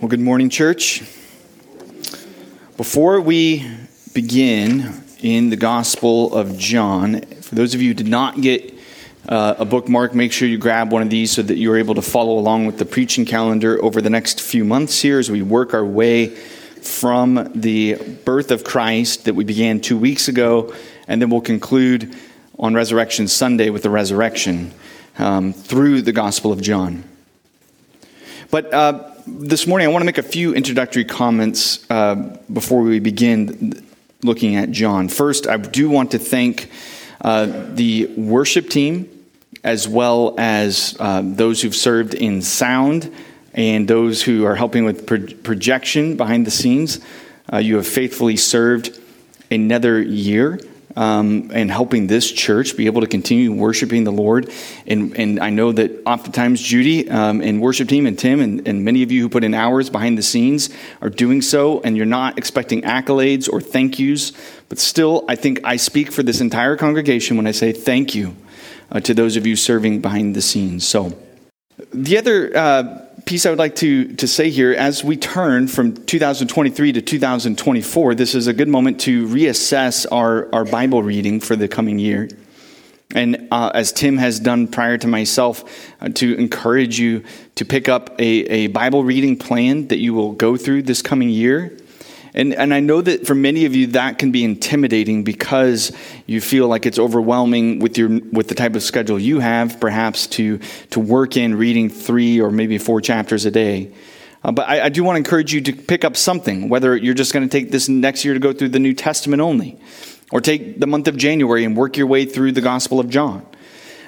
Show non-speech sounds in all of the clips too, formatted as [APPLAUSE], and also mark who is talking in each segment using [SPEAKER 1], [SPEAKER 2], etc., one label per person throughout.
[SPEAKER 1] Well, good morning, church. Before we begin in the Gospel of John, for those of you who did not get uh, a bookmark, make sure you grab one of these so that you're able to follow along with the preaching calendar over the next few months here as we work our way from the birth of Christ that we began two weeks ago, and then we'll conclude on Resurrection Sunday with the resurrection um, through the Gospel of John. But uh, this morning, I want to make a few introductory comments uh, before we begin looking at John. First, I do want to thank uh, the worship team as well as uh, those who've served in sound and those who are helping with pro- projection behind the scenes. Uh, you have faithfully served another year um, and helping this church be able to continue worshiping the Lord. And, and I know that oftentimes Judy um, and worship team and Tim and, and many of you who put in hours behind the scenes are doing so, and you're not expecting accolades or thank yous. But still, I think I speak for this entire congregation when I say thank you uh, to those of you serving behind the scenes. So, the other uh, piece I would like to, to say here as we turn from 2023 to 2024, this is a good moment to reassess our, our Bible reading for the coming year. And uh, as Tim has done prior to myself, uh, to encourage you to pick up a, a Bible reading plan that you will go through this coming year. And, and I know that for many of you, that can be intimidating because you feel like it's overwhelming with, your, with the type of schedule you have, perhaps to, to work in reading three or maybe four chapters a day. Uh, but I, I do want to encourage you to pick up something, whether you're just going to take this next year to go through the New Testament only, or take the month of January and work your way through the Gospel of John.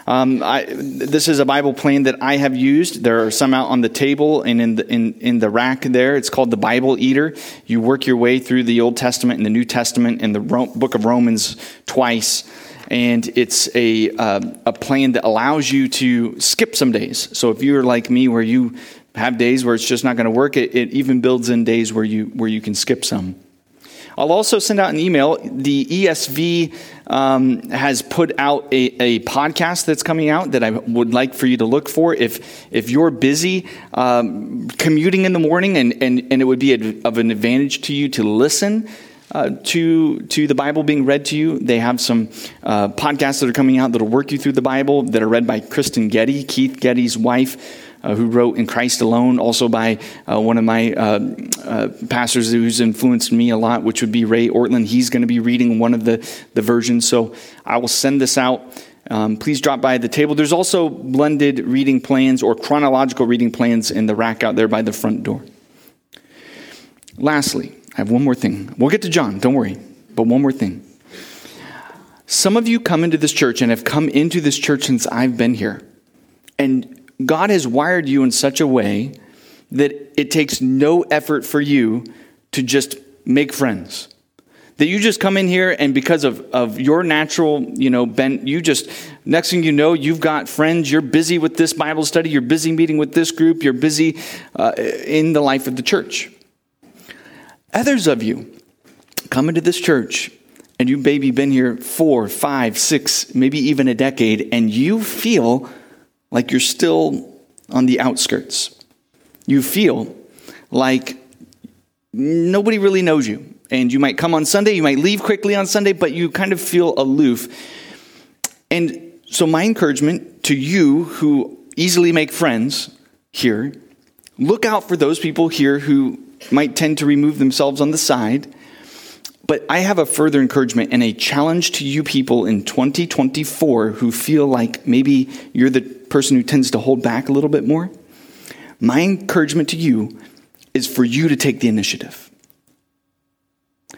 [SPEAKER 1] Um, I, this is a Bible plan that I have used. There are some out on the table and in the, in, in the rack there. It's called the Bible Eater. You work your way through the Old Testament and the New Testament and the Ro- book of Romans twice. And it's a, uh, a plan that allows you to skip some days. So if you're like me, where you have days where it's just not going to work, it, it even builds in days where you, where you can skip some. I'll also send out an email. The ESV um, has put out a, a, podcast that's coming out that I would like for you to look for. If if you're busy um, commuting in the morning and, and, and it would be a, of an advantage to you to listen. Uh, to to the Bible being read to you. They have some uh, podcasts that are coming out that'll work you through the Bible that are read by Kristyn Getty, Keith Getty's wife uh, who wrote In Christ Alone, also by uh, one of my uh, uh, pastors who's influenced me a lot, which would be Ray Ortlund. He's going to be reading one of the, the versions. So I will send this out. Um, please drop by the table. There's also blended reading plans or chronological reading plans in the rack out there by the front door. Lastly, I have one more thing. We'll get to John, don't worry, but one more thing. Some of you come into this church and have come into this church since I've been here. And God has wired you in such a way that it takes no effort for you to just make friends. That you just come in here and because of, of your natural, you know, bent, you just, next thing you know, you've got friends, you're busy with this Bible study, you're busy meeting with this group, you're busy uh, in the life of the church. Others of you come into this church and you've maybe been here four, five, six, maybe even a decade, and you feel like you're still on the outskirts. You feel like nobody really knows you. And you might come on Sunday, you might leave quickly on Sunday, but you kind of feel aloof. And so, my encouragement to you who easily make friends here look out for those people here who might tend to remove themselves on the side but I have a further encouragement and a challenge to you people in 2024 who feel like maybe you're the person who tends to hold back a little bit more. My encouragement to you is for you to take the initiative.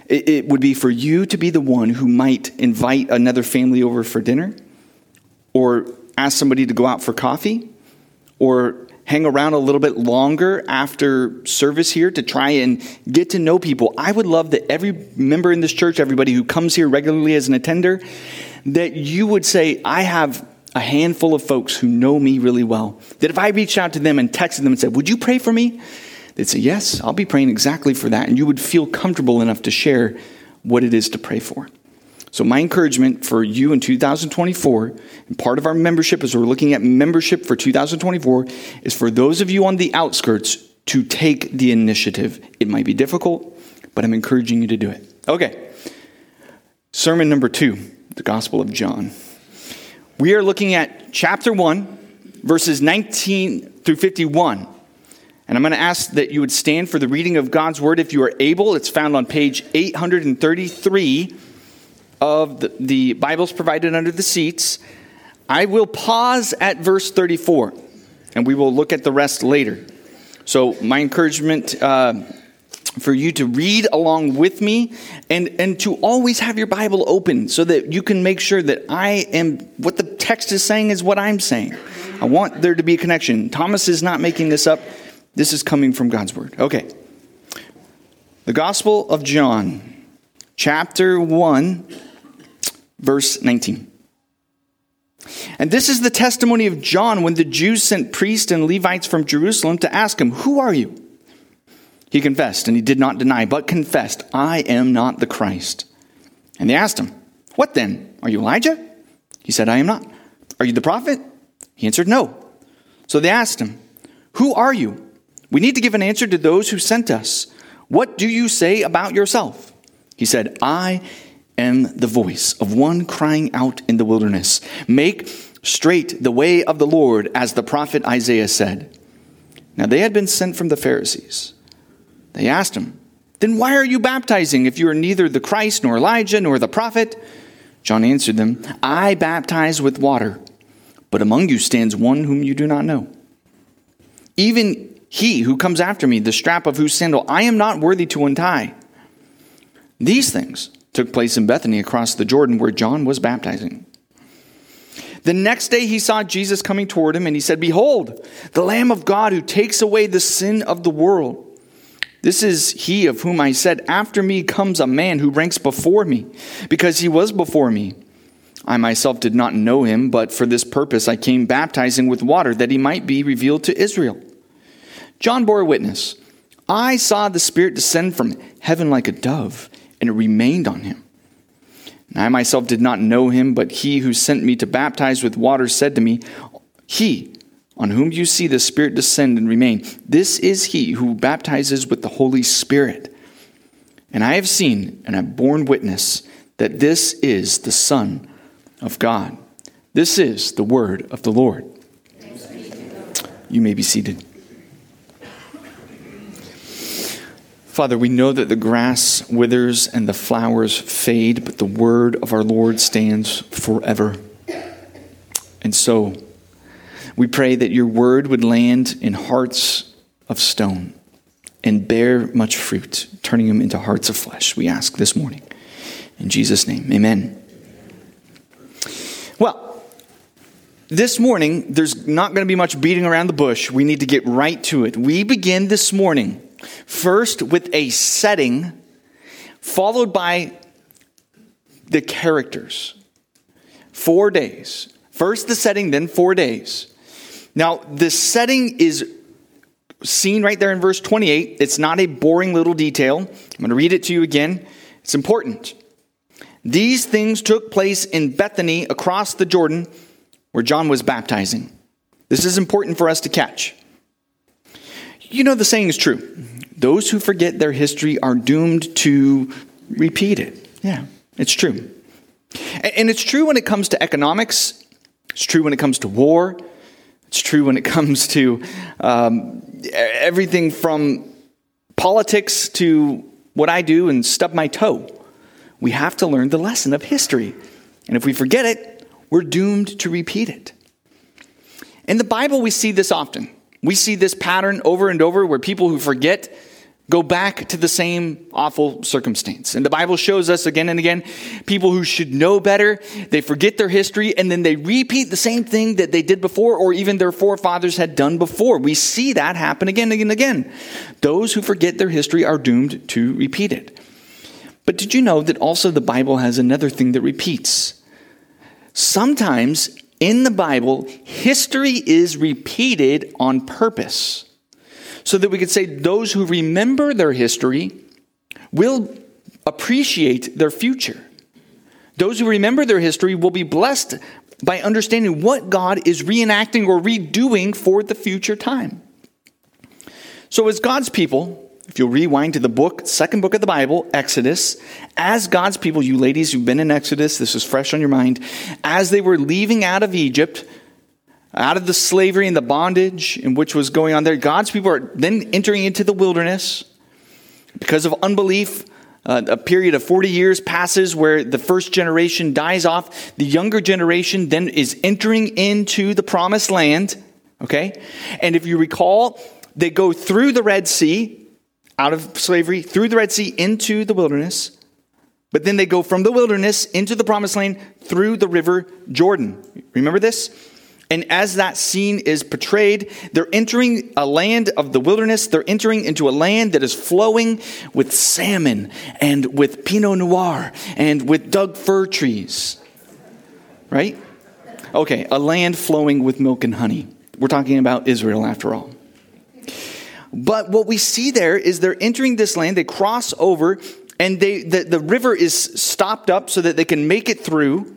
[SPEAKER 1] It, it would be for you to be the one who might invite another family over for dinner, or ask somebody to go out for coffee, or hang around a little bit longer after service here to try and get to know people. I would love that every member in this church, everybody who comes here regularly as an attender, that you would say, I have a handful of folks who know me really well. That if I reached out to them and texted them and said, Would you pray for me? They'd say, Yes, I'll be praying exactly for that. And you would feel comfortable enough to share what it is to pray for. So, my encouragement for you in 2024, and part of our membership as we're looking at membership for 2024, is for those of you on the outskirts, to take the initiative. It might be difficult, but I'm encouraging you to do it. Okay. Sermon number two, the Gospel of John. We are looking at chapter 1, verses 19 through 51. And I'm going to ask that you would stand for the reading of God's Word if you are able. It's found on page 833 of the, the Bibles provided under the seats. I will pause at verse 34, and we will look at the rest later. So, my encouragement uh, for you to read along with me and, and to always have your Bible open so that you can make sure that I am, what the text is saying is what I'm saying. I want there to be a connection. Thomas is not making this up, this is coming from God's Word. Okay. The Gospel of John, chapter 1, verse 19. And this is the testimony of John when the Jews sent priests and Levites from Jerusalem to ask him, Who are you? He confessed, and he did not deny, but confessed, I am not the Christ. And they asked him, What then? Are you Elijah? He said, I am not. Are you the prophet? He answered, No. So they asked him, Who are you? We need to give an answer to those who sent us. What do you say about yourself? He said, I am the voice of one crying out in the wilderness Make straight the way of the Lord, as the prophet Isaiah said. Now they had been sent from the Pharisees. They asked him, Then why are you baptizing if you are neither the Christ, nor Elijah, nor the prophet? John answered them, I baptize with water, but among you stands one whom you do not know. Even he who comes after me, the strap of whose sandal I am not worthy to untie. These things took place in Bethany across the Jordan where John was baptizing. The next day he saw Jesus coming toward him and he said, Behold, the Lamb of God who takes away the sin of the world. This is he of whom I said, After me comes a man who ranks before me, because he was before me. I myself did not know him, but for this purpose I came baptizing with water, that he might be revealed to Israel. John bore witness. I saw the Spirit descend from heaven like a dove and it remained on him. And I myself did not know him, but he who sent me to baptize with water said to me, He on whom you see the Spirit descend and remain, this is he who baptizes with the Holy Spirit. And I have seen and have borne witness that this is the Son of God. This is the word of the Lord. You may be seated. Father, we know that the grass withers and the flowers fade, but the word of our Lord stands forever. And so, we pray that your word would land in hearts of stone and bear much fruit, turning them into hearts of flesh. We ask this morning. In Jesus' name, amen. Well, this morning, there's not going to be much beating around the bush. We need to get right to it. We begin this morning First, with a setting, followed by the characters. Four days. First the setting, then four days. Now, the setting is seen right there in verse 28. It's not a boring little detail. I'm going to read it to you again. It's important. These things took place in Bethany across the Jordan where John was baptizing. This is important for us to catch. You know, the saying is true those who forget their history are doomed to repeat it. Yeah, it's true. And it's true when it comes to economics, it's true when it comes to war, it's true when it [LAUGHS] comes to um, everything from politics to what I do and stub my toe. We have to learn the lesson of history. And if we forget it, we're doomed to repeat it. In the Bible, we see this often. We see this pattern over and over where people who forget go back to the same awful circumstance. And the Bible shows us again and again people who should know better, they forget their history and then they repeat the same thing that they did before or even their forefathers had done before. We see that happen again and again. Those who forget their history are doomed to repeat it. But did you know that also the Bible has another thing that repeats? Sometimes in the Bible, history is repeated on purpose. So that we could say those who remember their history will appreciate their future. Those who remember their history will be blessed by understanding what God is reenacting or redoing for the future time. So, as God's people, if you'll rewind to the book, second book of the Bible, Exodus, as God's people, you ladies who've been in Exodus, this is fresh on your mind, as they were leaving out of Egypt, out of the slavery and the bondage in which was going on there, God's people are then entering into the wilderness because of unbelief. Uh, a period of 40 years passes where the first generation dies off. The younger generation then is entering into the promised land. Okay? And if you recall, they go through the Red Sea, out of slavery, through the Red Sea into the wilderness. But then they go from the wilderness into the promised land through the river Jordan. Remember this? And as that scene is portrayed, they're entering a land of the wilderness. They're entering into a land that is flowing with salmon and with Pinot Noir and with Doug fir trees. Right? Okay, a land flowing with milk and honey. We're talking about Israel after all. But what we see there is they're entering this land, they cross over, and they, the, the river is stopped up so that they can make it through.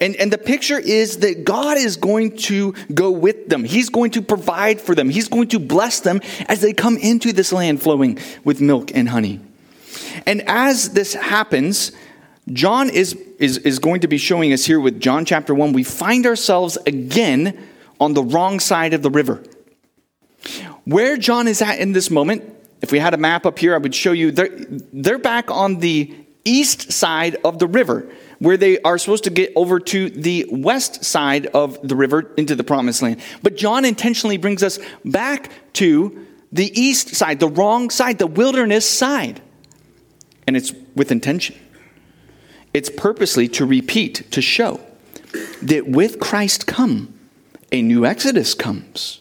[SPEAKER 1] And, and the picture is that God is going to go with them. He's going to provide for them. He's going to bless them as they come into this land flowing with milk and honey. And as this happens, John is, is, is going to be showing us here with John chapter 1, we find ourselves again on the wrong side of the river. Where John is at in this moment, if we had a map up here, I would show you they're, they're back on the east side of the river where they are supposed to get over to the west side of the river into the promised land. But John intentionally brings us back to the east side, the wrong side, the wilderness side. And it's with intention. It's purposely to repeat, to show that with Christ come, a new Exodus comes.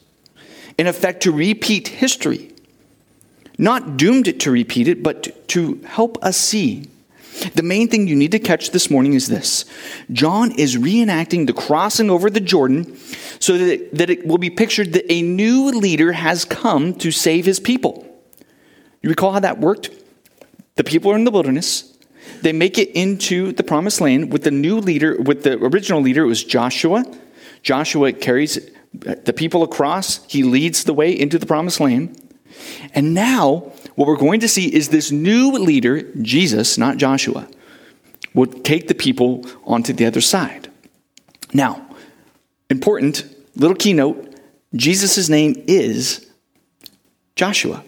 [SPEAKER 1] In effect, to repeat history. Not doomed to repeat it, but to help us see the main thing you need to catch this morning is this John is reenacting the crossing over the Jordan so that it, that it will be pictured that a new leader has come to save his people. You recall how that worked? The people are in the wilderness. They make it into the promised land with the new leader, with the original leader, it was Joshua. Joshua carries the people across, he leads the way into the promised land. And now, what we're going to see is this new leader, Jesus, not Joshua, would take the people onto the other side. Now, important little keynote Jesus' name is Joshua.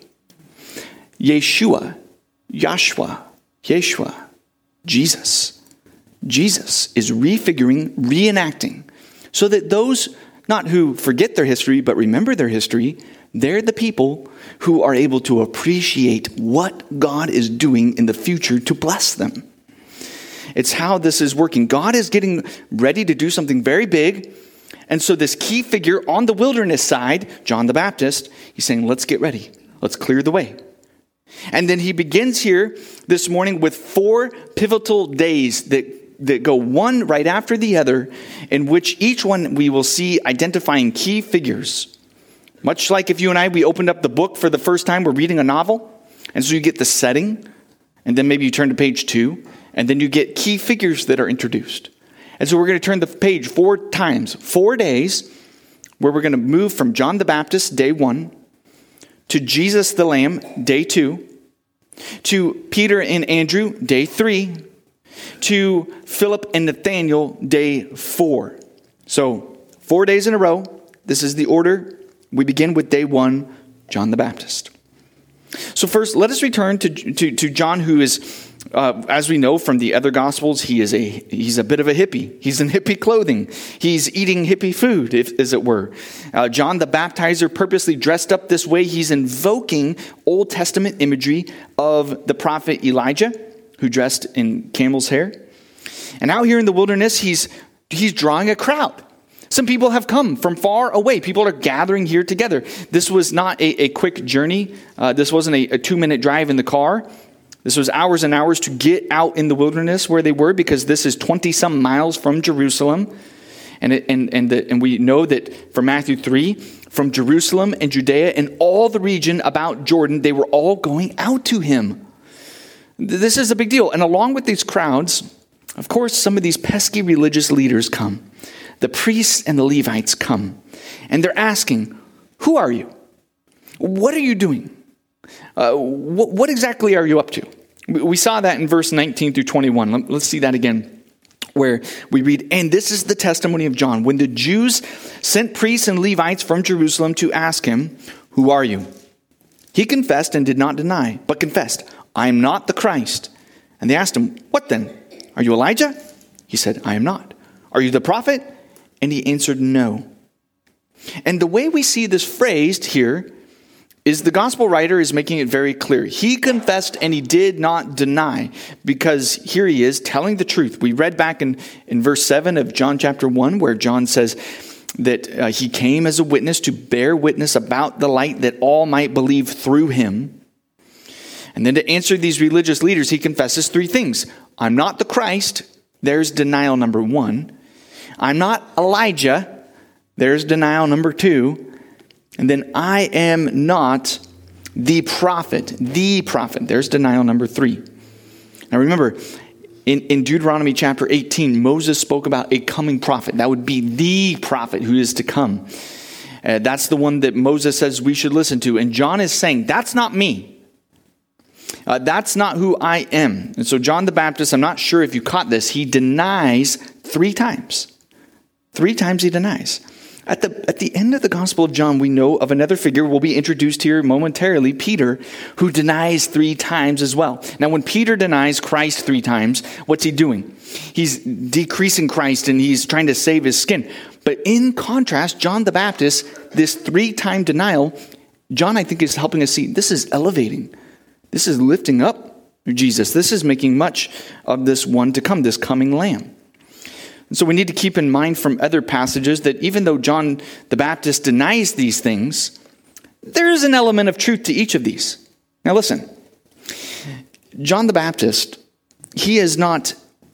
[SPEAKER 1] Yeshua, Yahshua, Yeshua, Jesus. Jesus is refiguring, reenacting, so that those not who forget their history, but remember their history, they're the people who are able to appreciate what God is doing in the future to bless them. It's how this is working. God is getting ready to do something very big. And so, this key figure on the wilderness side, John the Baptist, he's saying, Let's get ready. Let's clear the way. And then he begins here this morning with four pivotal days that, that go one right after the other, in which each one we will see identifying key figures much like if you and I, we opened up the book for the first time, we're reading a novel, and so you get the setting, and then maybe you turn to page two, and then you get key figures that are introduced. And so we're going to turn the page four times, four days, where we're going to move from John the Baptist, day one, to Jesus the Lamb, day two, to Peter and Andrew, day three, to Philip and Nathaniel, day four. So, four days in a row. This is the order we begin with day one, John the Baptist. So, first, let us return to, to, to John, who is, uh, as we know from the other Gospels, he is a, he's a bit of a hippie. He's in hippie clothing. He's eating hippie food, if, as it were. Uh, John the Baptizer purposely dressed up this way. He's invoking Old Testament imagery of the prophet Elijah, who dressed in camel's hair. And out here in the wilderness, he's, he's drawing a crowd. Some people have come from far away. People are gathering here together. This was not a, a quick journey. Uh, this wasn't a, a two minute drive in the car. This was hours and hours to get out in the wilderness where they were because this is 20 some miles from Jerusalem. And, it, and, and, the, and we know that from Matthew 3, from Jerusalem and Judea and all the region about Jordan, they were all going out to him. This is a big deal. And along with these crowds, of course, some of these pesky religious leaders come the priests and the Levites come and they're asking, Who are you? What are you doing? Uh, what, what exactly are you up to? We saw that in verse 19 through 21. Let's see that again, where we read, And this is the testimony of John. When the Jews sent priests and Levites from Jerusalem to ask him, Who are you? He confessed and did not deny, but confessed, I am not the Christ. And they asked him, What then? Are you Elijah? He said, I am not. Are you the prophet? And he answered, No. And the way we see this phrased here is the gospel writer is making it very clear. He confessed and he did not deny because here he is telling the truth. We read back in, in verse 7 of John chapter 1 where John says that uh, he came as a witness to bear witness about the light that all might believe through him. And then to answer these religious leaders, he confesses three things I'm not the Christ. There's denial number one. I'm not Elijah. There's denial number two. And then I am not the prophet, the prophet. There's denial number three. Now remember, in, in Deuteronomy chapter 18, Moses spoke about a coming prophet. That would be the prophet who is to come. Uh, that's the one that Moses says we should listen to. And John is saying, that's not me. Uh, that's not who I am. And so, John the Baptist, I'm not sure if you caught this, he denies three times. Three times he denies. At the, at the end of the Gospel of John, we know of another figure we'll be introduced here momentarily, Peter, who denies three times as well. Now, when Peter denies Christ three times, what's he doing? He's decreasing Christ and he's trying to save his skin. But in contrast, John the Baptist, this three time denial, John, I think, is helping us see this is elevating. This is lifting up Jesus. This is making much of this one to come, this coming lamb. And so we need to keep in mind from other passages that even though John the Baptist denies these things, there is an element of truth to each of these. Now listen, John the Baptist, he is not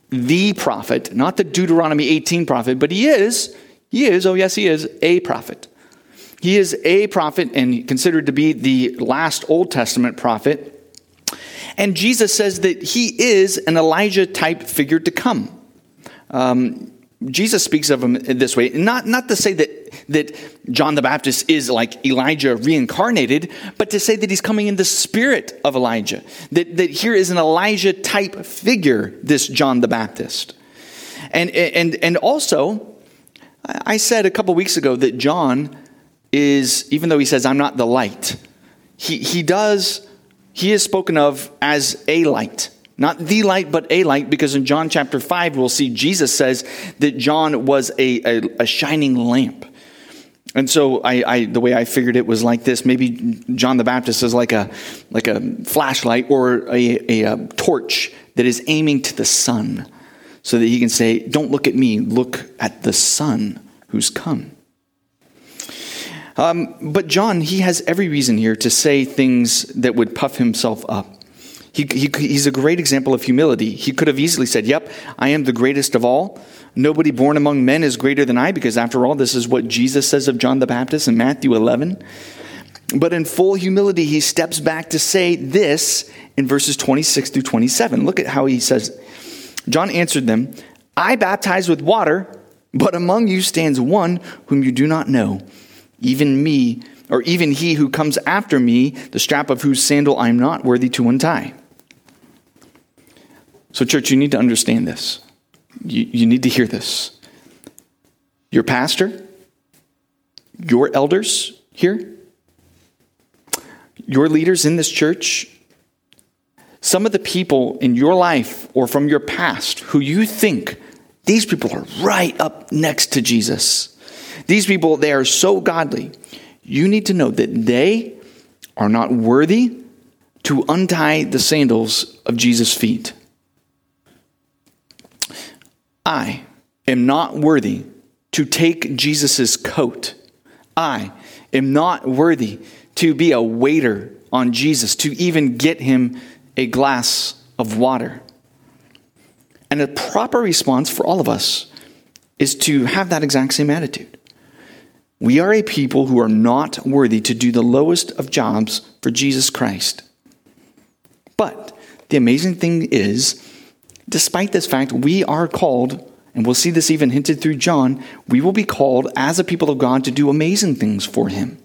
[SPEAKER 1] the prophet, not the Deuteronomy 18 prophet, but he is, he is, oh yes, he is a prophet. He is a prophet and considered to be the last Old Testament prophet. And Jesus says that he is an Elijah type figure to come. Um, Jesus speaks of him this way, not, not to say that, that John the Baptist is like Elijah reincarnated, but to say that he's coming in the spirit of Elijah. That, that here is an Elijah type figure, this John the Baptist. And, and, and also, I said a couple weeks ago that John is, even though he says, I'm not the light, he, he does, he is spoken of as a light. Not the light, but a light, because in John chapter 5, we'll see Jesus says that John was a, a, a shining lamp. And so I, I, the way I figured it was like this. Maybe John the Baptist is like a, like a flashlight or a, a, a torch that is aiming to the sun so that he can say, Don't look at me, look at the sun who's come. Um, but John, he has every reason here to say things that would puff himself up. He, he, he's a great example of humility. He could have easily said, Yep, I am the greatest of all. Nobody born among men is greater than I, because after all, this is what Jesus says of John the Baptist in Matthew 11. But in full humility, he steps back to say this in verses 26 through 27. Look at how he says, John answered them, I baptize with water, but among you stands one whom you do not know, even me, or even he who comes after me, the strap of whose sandal I am not worthy to untie. So, church, you need to understand this. You, you need to hear this. Your pastor, your elders here, your leaders in this church, some of the people in your life or from your past who you think these people are right up next to Jesus. These people, they are so godly. You need to know that they are not worthy to untie the sandals of Jesus' feet. I am not worthy to take Jesus' coat. I am not worthy to be a waiter on Jesus, to even get him a glass of water. And a proper response for all of us is to have that exact same attitude. We are a people who are not worthy to do the lowest of jobs for Jesus Christ. But the amazing thing is, despite this fact, we are called, and we'll see this even hinted through John, we will be called as a people of God to do amazing things for Him.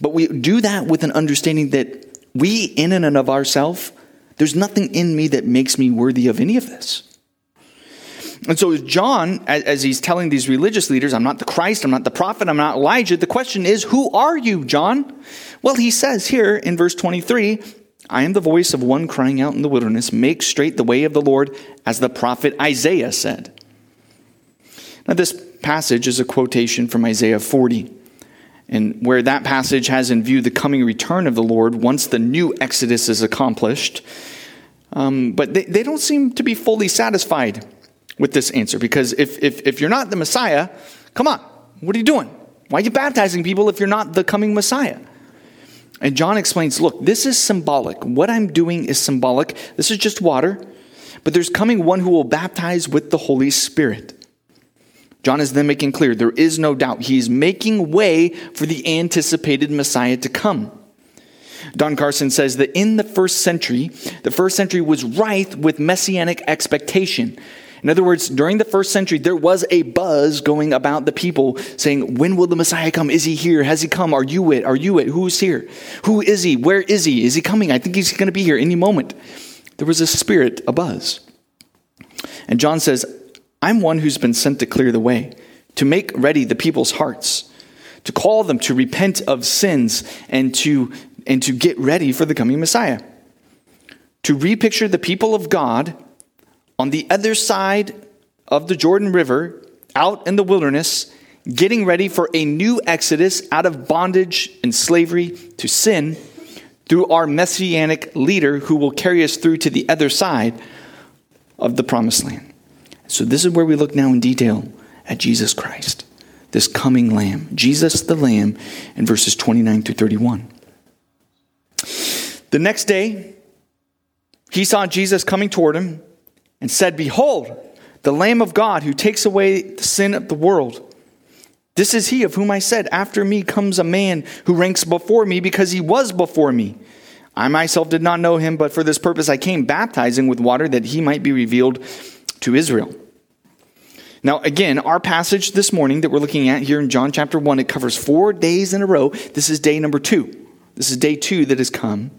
[SPEAKER 1] But we do that with an understanding that we, in and of ourselves, there's nothing in me that makes me worthy of any of this. And so, John, as he's telling these religious leaders, I'm not the Christ, I'm not the prophet, I'm not Elijah, the question is, Who are you, John? Well, he says here in verse 23, I am the voice of one crying out in the wilderness, make straight the way of the Lord, as the prophet Isaiah said. Now, this passage is a quotation from Isaiah 40, and where that passage has in view the coming return of the Lord once the new Exodus is accomplished. Um, but they, they don't seem to be fully satisfied with this answer because if, if, if you're not the Messiah, come on, what are you doing? Why are you baptizing people if you're not the coming Messiah? And John explains look, this is symbolic. What I'm doing is symbolic. This is just water, but there's coming one who will baptize with the Holy Spirit. John is then making clear there is no doubt. He's making way for the anticipated Messiah to come. Don Carson says that in the first century, the first century was rife with messianic expectation. In other words, during the first century, there was a buzz going about the people saying, When will the Messiah come? Is he here? Has he come? Are you it? Are you it? Who's here? Who is he? Where is he? Is he coming? I think he's going to be here any moment. There was a spirit, a buzz. And John says, I'm one who's been sent to clear the way, to make ready the people's hearts, to call them to repent of sins and to, and to get ready for the coming Messiah. To repicture the people of God on the other side of the Jordan River, out in the wilderness, getting ready for a new exodus out of bondage and slavery to sin through our messianic leader who will carry us through to the other side of the promised land. So, this is where we look now in detail at Jesus Christ, this coming Lamb, Jesus the Lamb, in verses 29 through 31. The next day, he saw Jesus coming toward him and said, Behold, the Lamb of God who takes away the sin of the world. This is he of whom I said, After me comes a man who ranks before me because he was before me. I myself did not know him, but for this purpose I came baptizing with water that he might be revealed to Israel. Now, again, our passage this morning that we're looking at here in John chapter 1, it covers four days in a row. This is day number two. This is day two that has come.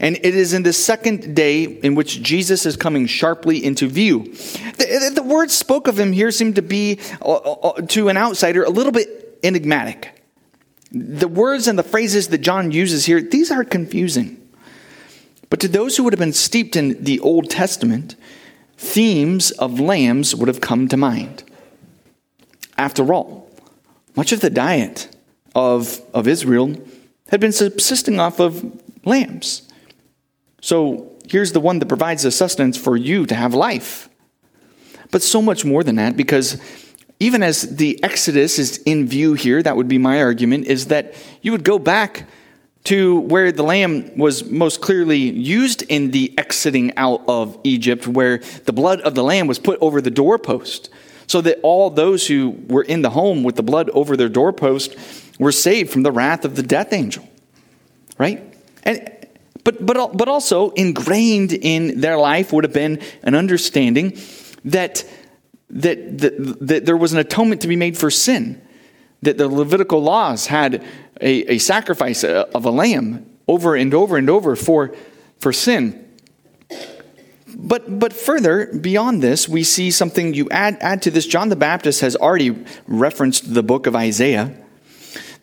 [SPEAKER 1] And it is in the second day in which Jesus is coming sharply into view. The, the words spoke of him here seem to be, uh, uh, to an outsider, a little bit enigmatic. The words and the phrases that John uses here, these are confusing. But to those who would have been steeped in the Old Testament, themes of lambs would have come to mind. After all, much of the diet of, of Israel had been subsisting off of lambs. So here's the one that provides the sustenance for you to have life. But so much more than that, because even as the Exodus is in view here, that would be my argument, is that you would go back to where the lamb was most clearly used in the exiting out of Egypt, where the blood of the lamb was put over the doorpost, so that all those who were in the home with the blood over their doorpost were saved from the wrath of the death angel. Right? And but, but, but also ingrained in their life would have been an understanding that, that, that, that there was an atonement to be made for sin, that the Levitical laws had a, a sacrifice uh, of a lamb over and over and over for, for sin. But, but further, beyond this, we see something you add, add to this. John the Baptist has already referenced the book of Isaiah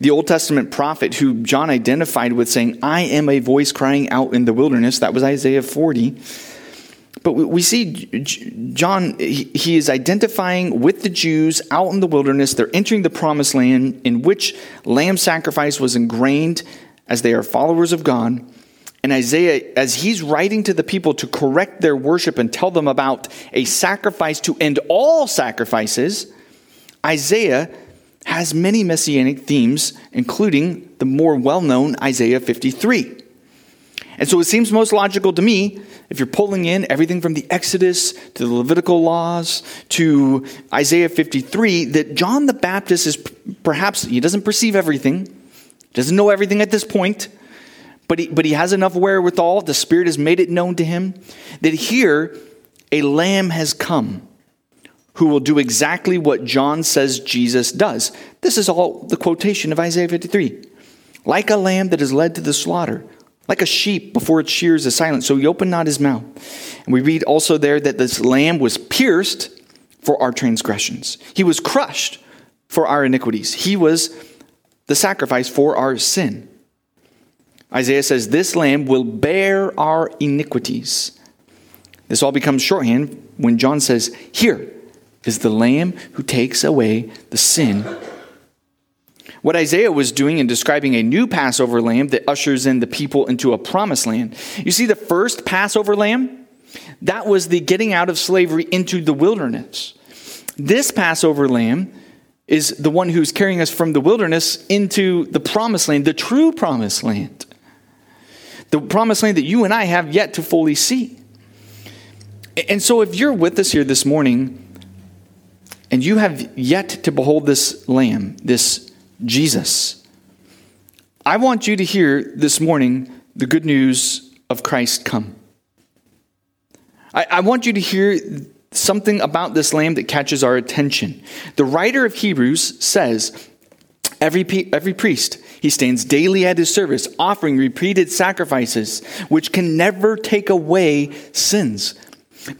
[SPEAKER 1] the Old Testament prophet who John identified with saying, I am a voice crying out in the wilderness. That was Isaiah 40. But we see John, he is identifying with the Jews out in the wilderness. They're entering the promised land in which lamb sacrifice was ingrained as they are followers of God. And Isaiah, as he's writing to the people to correct their worship and tell them about a sacrifice to end all sacrifices, Isaiah has many messianic themes, including the more well known Isaiah 53. And so it seems most logical to me, if you're pulling in everything from the Exodus to the Levitical laws to Isaiah 53, that John the Baptist is perhaps, he doesn't perceive everything, doesn't know everything at this point, but he, but he has enough wherewithal, the Spirit has made it known to him, that here a lamb has come who will do exactly what John says Jesus does. This is all the quotation of Isaiah 53. Like a lamb that is led to the slaughter, Like a sheep before its shears is silent, so he opened not his mouth. And we read also there that this lamb was pierced for our transgressions, he was crushed for our iniquities, he was the sacrifice for our sin. Isaiah says, This lamb will bear our iniquities. This all becomes shorthand when John says, Here is the lamb who takes away the sin. What Isaiah was doing in describing a new Passover lamb that ushers in the people into a promised land. You see, the first Passover lamb, that was the getting out of slavery into the wilderness. This Passover lamb is the one who's carrying us from the wilderness into the promised land, the true promised land. The promised land that you and I have yet to fully see. And so, if you're with us here this morning and you have yet to behold this lamb, this Jesus, I want you to hear this morning the good news of Christ come. I, I want you to hear something about this lamb that catches our attention. The writer of Hebrews says, Every, every priest, he stands daily at his service, offering repeated sacrifices, which can never take away sins.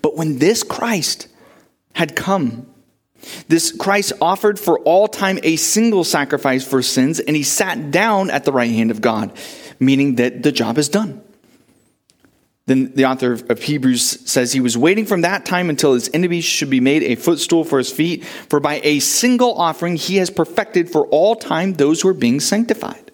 [SPEAKER 1] But when this Christ had come, this Christ offered for all time a single sacrifice for sins, and he sat down at the right hand of God, meaning that the job is done. Then the author of Hebrews says he was waiting from that time until his enemies should be made a footstool for his feet, for by a single offering he has perfected for all time those who are being sanctified.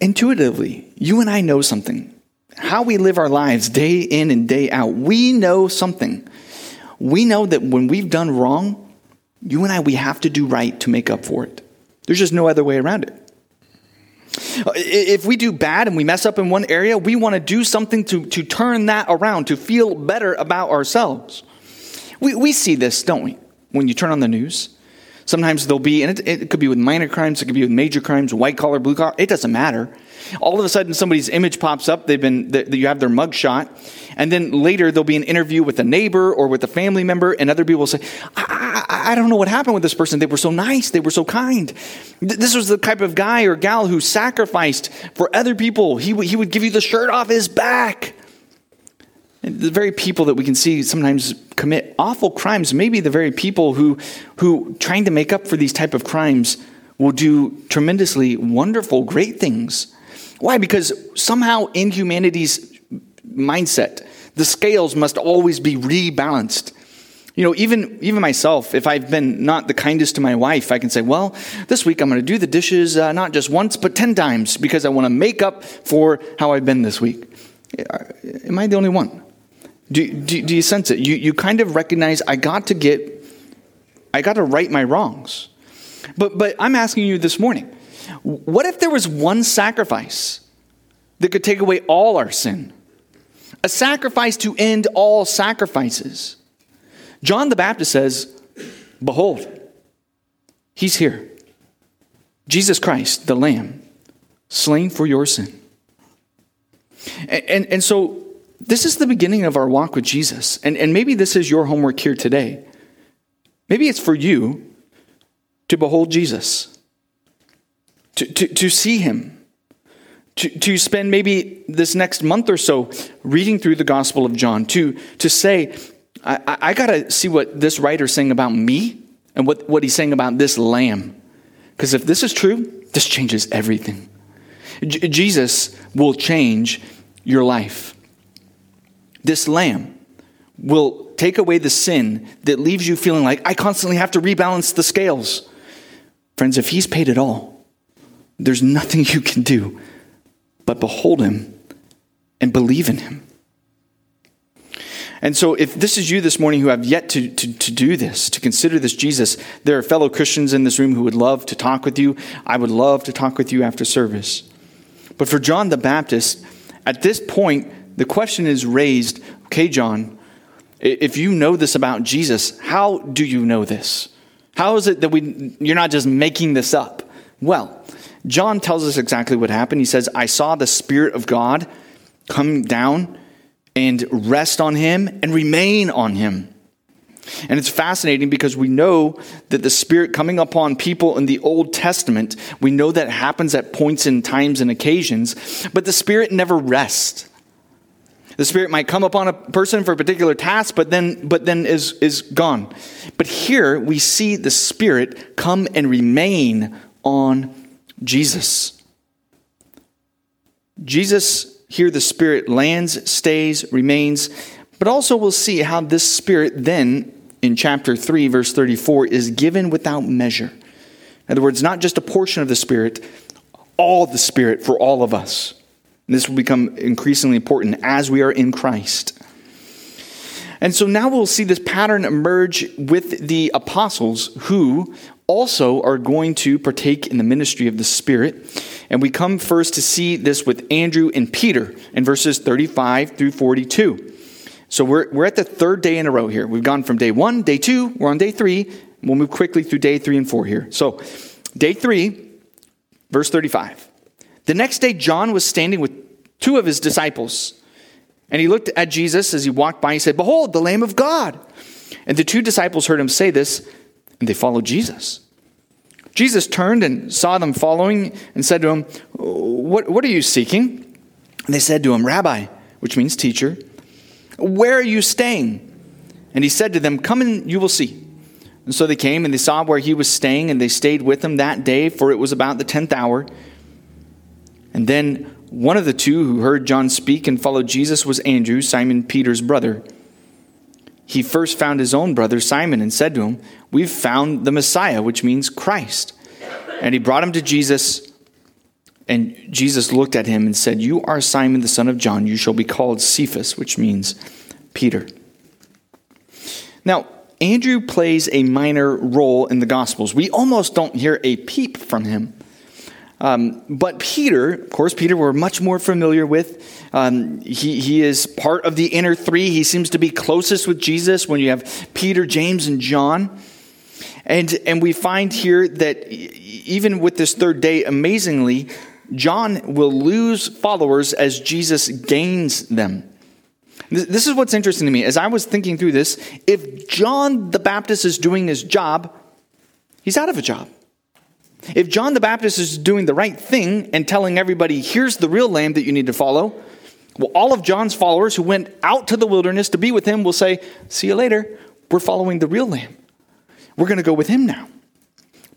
[SPEAKER 1] Intuitively, you and I know something. How we live our lives day in and day out, we know something. We know that when we've done wrong, you and I, we have to do right to make up for it. There's just no other way around it. Uh, if we do bad and we mess up in one area, we want to do something to, to turn that around, to feel better about ourselves. We, we see this, don't we, when you turn on the news? Sometimes there'll be, and it, it could be with minor crimes, it could be with major crimes, white collar, blue collar, it doesn't matter. All of a sudden, somebody's image pops up, they've been, you have their mug shot, and then later there'll be an interview with a neighbor or with a family member, and other people will say, I, I, I don't know what happened with this person. They were so nice, they were so kind. This was the type of guy or gal who sacrificed for other people. He, he would give you the shirt off his back. The very people that we can see sometimes commit awful crimes, maybe the very people who, who trying to make up for these type of crimes will do tremendously wonderful, great things. Why? Because somehow in humanity's mindset, the scales must always be rebalanced. You know, even, even myself, if I've been not the kindest to my wife, I can say, well, this week I'm going to do the dishes uh, not just once, but 10 times because I want to make up for how I've been this week. Am I the only one? Do, do, do you sense it? You, you kind of recognize I got to get, I got to right my wrongs. But, but I'm asking you this morning what if there was one sacrifice that could take away all our sin? A sacrifice to end all sacrifices. John the Baptist says, Behold, he's here. Jesus Christ, the Lamb, slain for your sin. And, and, and so this is the beginning of our walk with Jesus. And, and maybe this is your homework here today. Maybe it's for you to behold Jesus, to, to, to see him, to, to spend maybe this next month or so reading through the Gospel of John, to, to say, I, I, got to see what this writer's saying about me and what, what he's saying about this lamb. Because if this is true, this changes everything. J- Jesus will change your life. This lamb will take away the sin that leaves you feeling like I constantly have to rebalance the scales. Friends, if he's paid it all, there's nothing you can do but behold him and believe in him. And so, if this is you this morning who have yet to, to, to, do this, to consider this Jesus, there are fellow Christians in this room who would love to talk with you. I would love to talk with you after service. But for John the Baptist, at this point, the question is raised okay, John, if you know this about Jesus, how do you know this? How is it that we, you're not just making this up? Well, John tells us exactly what happened. He says, I saw the Spirit of God come down and rest on him and remain on him. And it's fascinating because we know that the Spirit coming upon people in the Old Testament, we know that happens at points in times and occasions, but the Spirit never rests. The Spirit might come upon a person for a particular task, but then, but then is, is gone. But here we see the Spirit come and remain on Jesus. Jesus, here the Spirit lands, stays, remains, but also we'll see how this Spirit then, in chapter 3, verse 34, is given without measure. In other words, not just a portion of the Spirit, all the Spirit for all of us. And this will become increasingly important as we are in Christ. And so now we'll see this pattern emerge with the apostles who also are going to partake in the ministry of the Spirit. And we come first to see this with Andrew and Peter in verses 35 through 42. So we're, we're at the third day in a row here. We've gone from day one, day two, we're on day three. We'll move quickly through day three and four here. So, day three, verse 35. The next day, John was standing with two of his disciples. And he looked at Jesus as he walked by. He said, Behold, the Lamb of God. And the two disciples heard him say this, and they followed Jesus. Jesus turned and saw them following and said to him, What, what are you seeking? And they said to him, Rabbi, which means teacher, where are you staying? And he said to them, Come and you will see. And so they came and they saw where he was staying, and they stayed with him that day, for it was about the tenth hour. And then one of the two who heard John speak and followed Jesus was Andrew, Simon Peter's brother. He first found his own brother Simon and said to him, We've found the Messiah, which means Christ. And he brought him to Jesus. And Jesus looked at him and said, You are Simon the son of John. You shall be called Cephas, which means Peter. Now, Andrew plays a minor role in the Gospels. We almost don't hear a peep from him. Um, but Peter, of course, Peter we're much more familiar with. Um, he, he is part of the inner three. He seems to be closest with Jesus when you have Peter, James, and John. And, and we find here that even with this third day, amazingly, John will lose followers as Jesus gains them. This is what's interesting to me. As I was thinking through this, if John the Baptist is doing his job, he's out of a job. If John the Baptist is doing the right thing and telling everybody, here's the real lamb that you need to follow, well, all of John's followers who went out to the wilderness to be with him will say, See you later. We're following the real lamb. We're going to go with him now.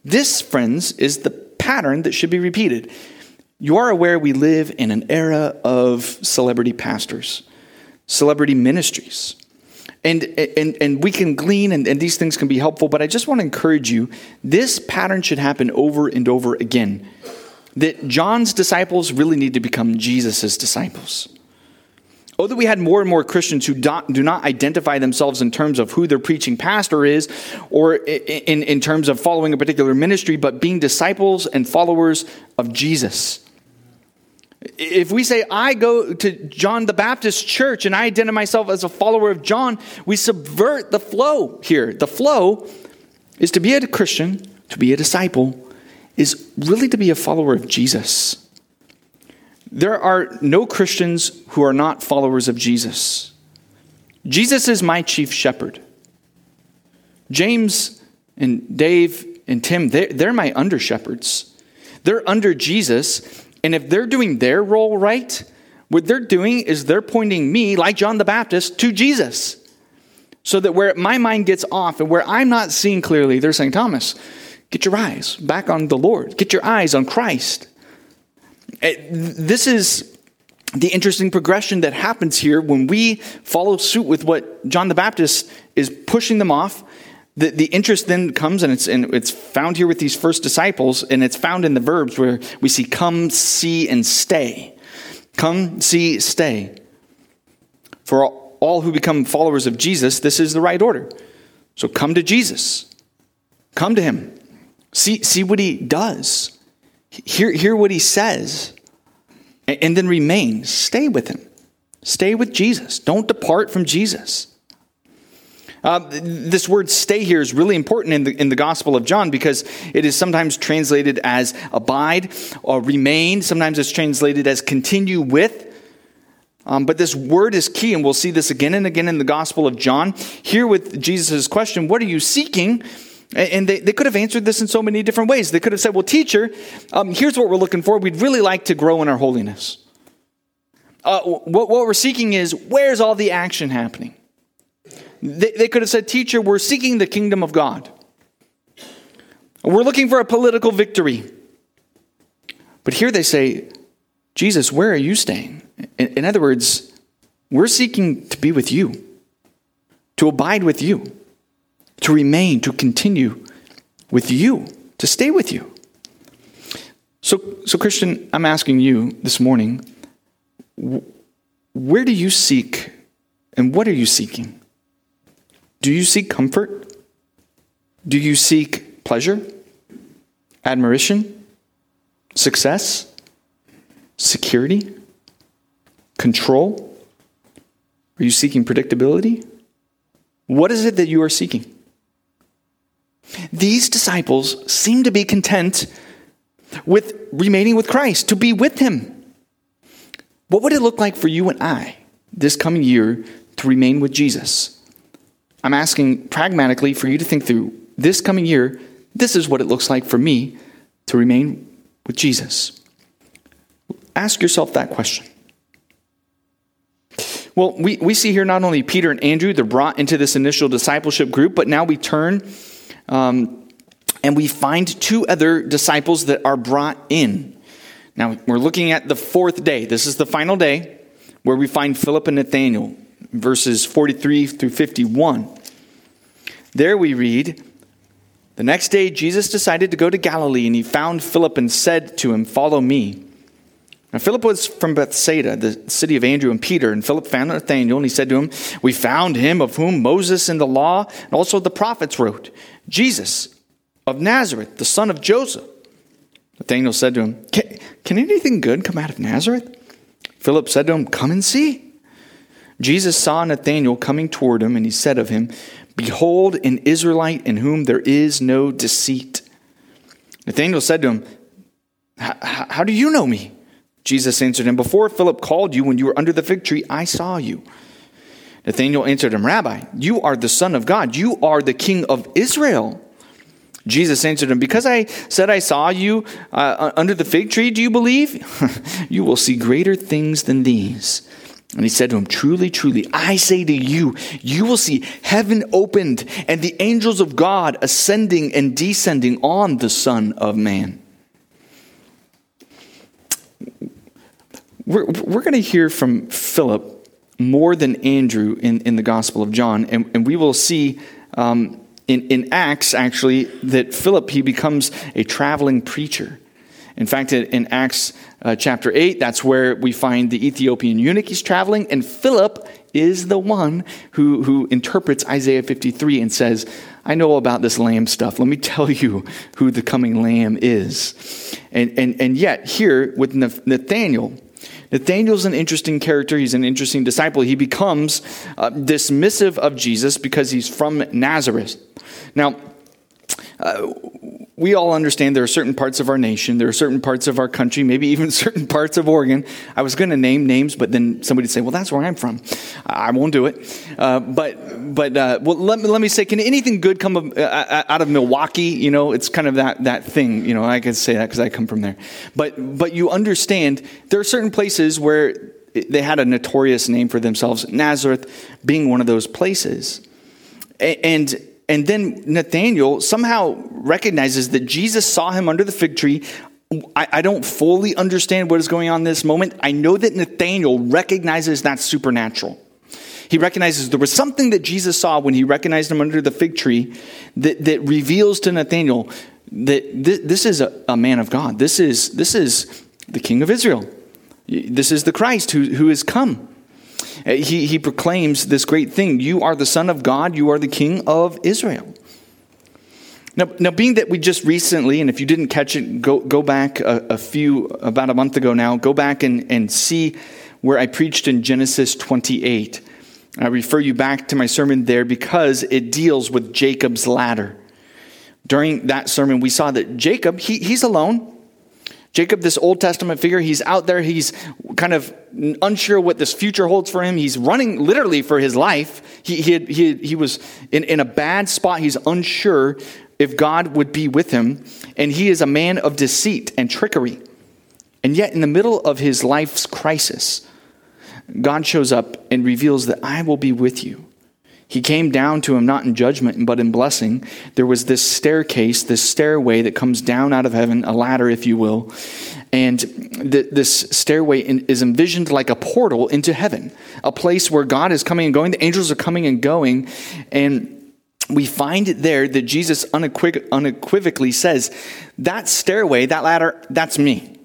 [SPEAKER 1] This, friends, is the pattern that should be repeated. You are aware we live in an era of celebrity pastors, celebrity ministries and, and, and we can glean and, and these things can be helpful, but I just want to encourage you this pattern should happen over and over again. That John's disciples really need to become Jesus' disciples. Oh, that we had more and more Christians who do not identify themselves in terms of who their preaching pastor is or in, in terms of following a particular ministry, but being disciples and followers of Jesus. If we say, I go to John the Baptist church and I identify myself as a follower of John, we subvert the flow here. The flow is to be a Christian, to be a disciple, is really to be a follower of Jesus. There are no Christians who are not followers of Jesus. Jesus is my chief shepherd. James and Dave and Tim, they're, they're my under shepherds. They're under Jesus, and if they're doing their role right, what they're doing is they're pointing me, like John the Baptist, to Jesus. So that where my mind gets off and where I'm not seeing clearly, they're saying, Thomas, get your eyes back on the Lord, get your eyes on Christ. Eh, this is the interesting progression that happens here when we follow suit with what John the Baptist is pushing them off the, the interest then comes, and it's, and it's found here with these first disciples, and it's found in the verbs where we see come, see, and stay. Come, see, stay. For all who become followers of Jesus, this is the right order. So come to Jesus. Come to him. See, see what he does. Hear, hear what he says. And, and then remain. Stay with him. Stay with Jesus. Don't depart from Jesus. Uh, this word stay here is really important in the, in the Gospel of John because it is sometimes translated as abide or remain. Sometimes it's translated as continue with. Um, but this word is key, and we'll see this again and again in the Gospel of John. Here with Jesus' question, What are you seeking? And they, they could have answered this in so many different ways. They could have said, Well, teacher, um, here's what we're looking for. We'd really like to grow in our holiness. Uh, what, what we're seeking is where's all the action happening? They, they could have said, Teacher, we're seeking the kingdom of God. We're looking for a political victory. But here they say, Jesus, where are you staying? In, in other words, we're seeking to be with you, to abide with you, to remain, to continue with you, to stay with you. So, so Christian, I'm asking you this morning, where do you seek and what are you seeking? Do you seek comfort? Do you seek pleasure? Admiration? Success? Security? Control? Are you seeking predictability? What is it that you are seeking? These disciples seem to be content with remaining with Christ, to be with Him. What would it look like for you and I this coming year to remain with Jesus? I'm asking pragmatically for you to think through this coming year, this is what it looks like for me to remain with Jesus. Ask yourself that question. Well, we, we see here not only Peter and Andrew, they're brought into this initial discipleship group, but now we turn um, and we find two other disciples that are brought in. Now, we're looking at the fourth day. This is the final day where we find Philip and Nathanael, verses 43 through 51. There we read, The next day Jesus decided to go to Galilee, and he found Philip and said to him, Follow me. Now, Philip was from Bethsaida, the city of Andrew and Peter, and Philip found Nathanael, and he said to him, We found him of whom Moses in the law and also the prophets wrote, Jesus of Nazareth, the son of Joseph. Nathanael said to him, can, can anything good come out of Nazareth? Philip said to him, Come and see. Jesus saw Nathanael coming toward him, and he said of him, Behold, an Israelite in whom there is no deceit. Nathanael said to him, How do you know me? Jesus answered him, Before Philip called you when you were under the fig tree, I saw you. Nathanael answered him, Rabbi, you are the Son of God. You are the King of Israel. Jesus answered him, Because I said I saw you uh, under the fig tree, do you believe? [LAUGHS] you will see greater things than these. And he said to him, Truly, truly, I say to you, you will see heaven opened and the angels of God ascending and descending on the Son of Man. We're, we're going to hear from Philip more than Andrew in, in the Gospel of John, and, and we will see um, in, in Acts, actually, that Philip, he becomes a traveling preacher. In fact, in Acts uh, chapter 8, that's where we find the Ethiopian eunuch he's traveling, and Philip is the one who, who interprets Isaiah 53 and says, I know about this lamb stuff. Let me tell you who the coming lamb is. And, and, and yet, here with Nathanael, Nathanael's an interesting character. He's an interesting disciple. He becomes uh, dismissive of Jesus because he's from Nazareth. Now, uh, we all understand there are certain parts of our nation, there are certain parts of our country, maybe even [LAUGHS] certain parts of Oregon. I was going to name names, but then somebody'd say, "Well, that's where I'm from." I won't do it. Uh, but but uh, well, let me let me say, can anything good come of, uh, uh, out of Milwaukee? You know, it's kind of that that thing. You know, I can say that because I come from there. But but you understand there are certain places where they had a notorious name for themselves. Nazareth being one of those places, and and then Nathanael somehow recognizes that Jesus saw him under the fig tree. I, I, don't fully understand what is going on in this moment. I know that Nathanael recognizes that's supernatural. He recognizes there was something that Jesus saw when he recognized him under the fig tree that, that reveals to Nathanael that this, this is a, a man of God. This is, this is the King of Israel. This is the Christ who, who has come. Uh, he, he proclaims this great thing You are the Son of God, you are the King of Israel. Now, now, being that we just recently, and if you didn't catch it, go, go back a, a few, about a month ago now, go back and, and see where I preached in Genesis 28. I refer you back to my sermon there because it deals with Jacob's ladder. During that sermon, we saw that Jacob, he, he's alone. Jacob, this Old Testament figure, he's out there. He's kind of unsure what this future holds for him. He's running literally for his life. He, he, had, he, he was in, in a bad spot. He's unsure if God would be with him. And he is a man of deceit and trickery. And yet, in the middle of his life's crisis, God shows up and reveals that I will be with you. He came down to him not in judgment, but in blessing. There was this staircase, this stairway that comes down out of heaven, a ladder, if you will. And th- this stairway in, is envisioned like a portal into heaven, a place where God is coming and going. The angels are coming and going. And we find it there that Jesus unequiv- unequivocally says, That stairway, that ladder, that's me.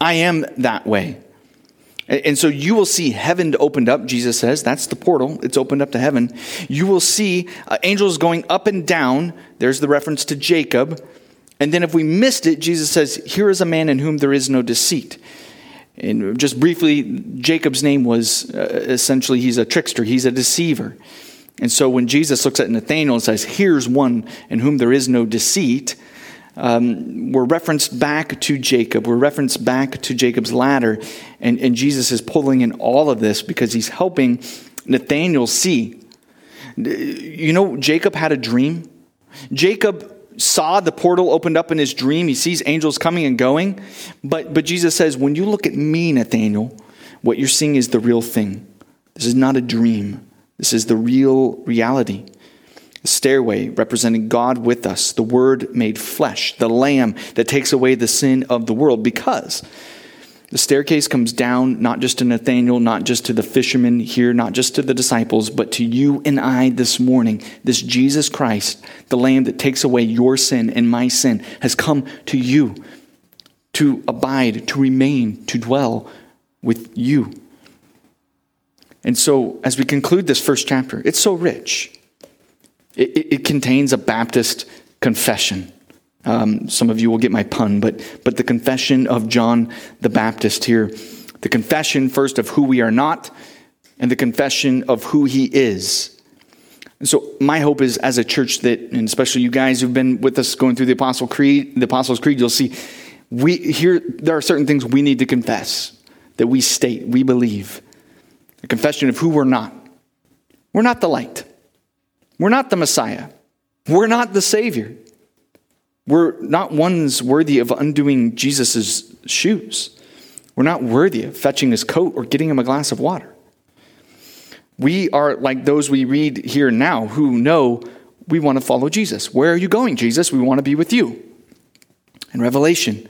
[SPEAKER 1] I am that way. And so you will see heaven opened up, Jesus says. That's the portal. It's opened up to heaven. You will see uh, angels going up and down. There's the reference to Jacob. And then if we missed it, Jesus says, Here is a man in whom there is no deceit. And just briefly, Jacob's name was uh, essentially he's a trickster, he's a deceiver. And so when Jesus looks at Nathanael and says, Here's one in whom there is no deceit, um, we're referenced back to Jacob. We're referenced back to Jacob's ladder. And, and Jesus is pulling in all of this because he's helping Nathanael see. You know, Jacob had a dream. Jacob saw the portal opened up in his dream. He sees angels coming and going. But, but Jesus says, when you look at me, Nathanael, what you're seeing is the real thing. This is not a dream, this is the real reality The stairway representing God with us, the Word made flesh, the Lamb that takes away the sin of the world, because the staircase comes down not just to Nathanael, not just to the fishermen here, not just to the disciples, but to you and I this morning. This Jesus Christ, the Lamb that takes away your sin and my sin, has come to you to abide, to remain, to dwell with you. And so, as we conclude this first chapter, it's so rich. It, it, it contains a Baptist confession. Um, some of you will get my pun, but, but the confession of John the Baptist here. The confession, first, of who we are not, and the confession of who he is. And so, my hope is as a church that, and especially you guys who've been with us going through the Apostle Creed, the Apostles' Creed, you'll see we here there are certain things we need to confess that we state, we believe. A confession of who we're not. We're not the light. We're not the Messiah. We're not the Savior. We're not ones worthy of undoing Jesus' shoes. We're not worthy of fetching his coat or getting him a glass of water. We are like those we read here now who know we want to follow Jesus. Where are you going, Jesus? We want to be with you. In Revelation,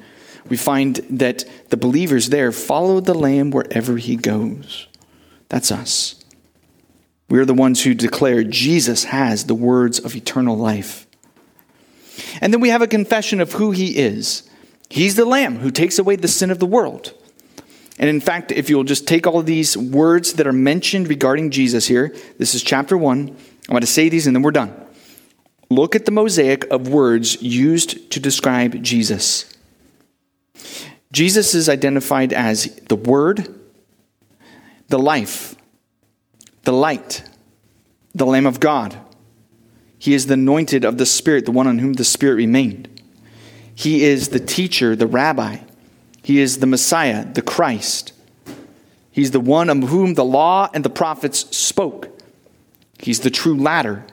[SPEAKER 1] we find that the believers there follow the Lamb wherever he goes. That's us. We are the ones who declare Jesus has the words of eternal life. And then we have a confession of who he is. He's the Lamb who takes away the sin of the world. And in fact, if you'll just take all of these words that are mentioned regarding Jesus here, this is chapter one. I'm going to say these and then we're done. Look at the mosaic of words used to describe Jesus. Jesus is identified as the Word, the life, the light, the Lamb of God. He is the anointed of the Spirit, the one on whom the Spirit remained. He is the teacher, the rabbi. He is the Messiah, the Christ. He's the one of whom the law and the prophets spoke. He's the true ladder,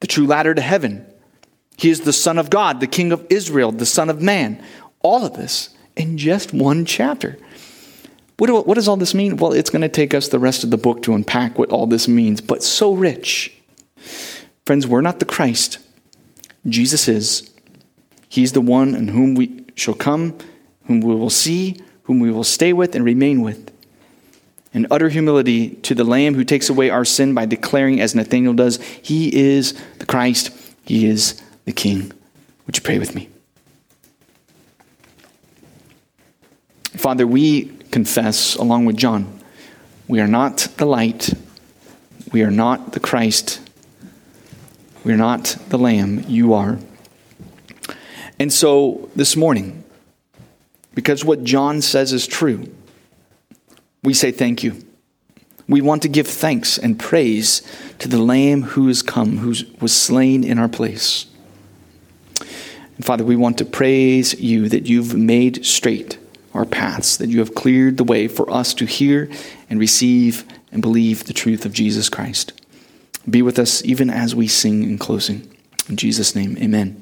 [SPEAKER 1] the true ladder to heaven. He is the Son of God, the King of Israel, the Son of Man. All of this in just one chapter. What, do, what does all this mean? Well, it's going to take us the rest of the book to unpack what all this means, but so rich. Friends, we're not the Christ. Jesus is. He's the one in whom we shall come, whom we will see, whom we will stay with and remain with. In utter humility to the Lamb who takes away our sin by declaring, as Nathanael does, He is the Christ, He is the King. Would you pray with me? Father, we confess, along with John, we are not the light, we are not the Christ, we're not the lamb, you are. And so this morning, because what John says is true, we say thank you. We want to give thanks and praise to the Lamb who has come, who was slain in our place. And Father, we want to praise you that you've made straight our paths, that you have cleared the way for us to hear and receive and believe the truth of Jesus Christ. Be with us even as we sing in closing. In Jesus' name, amen.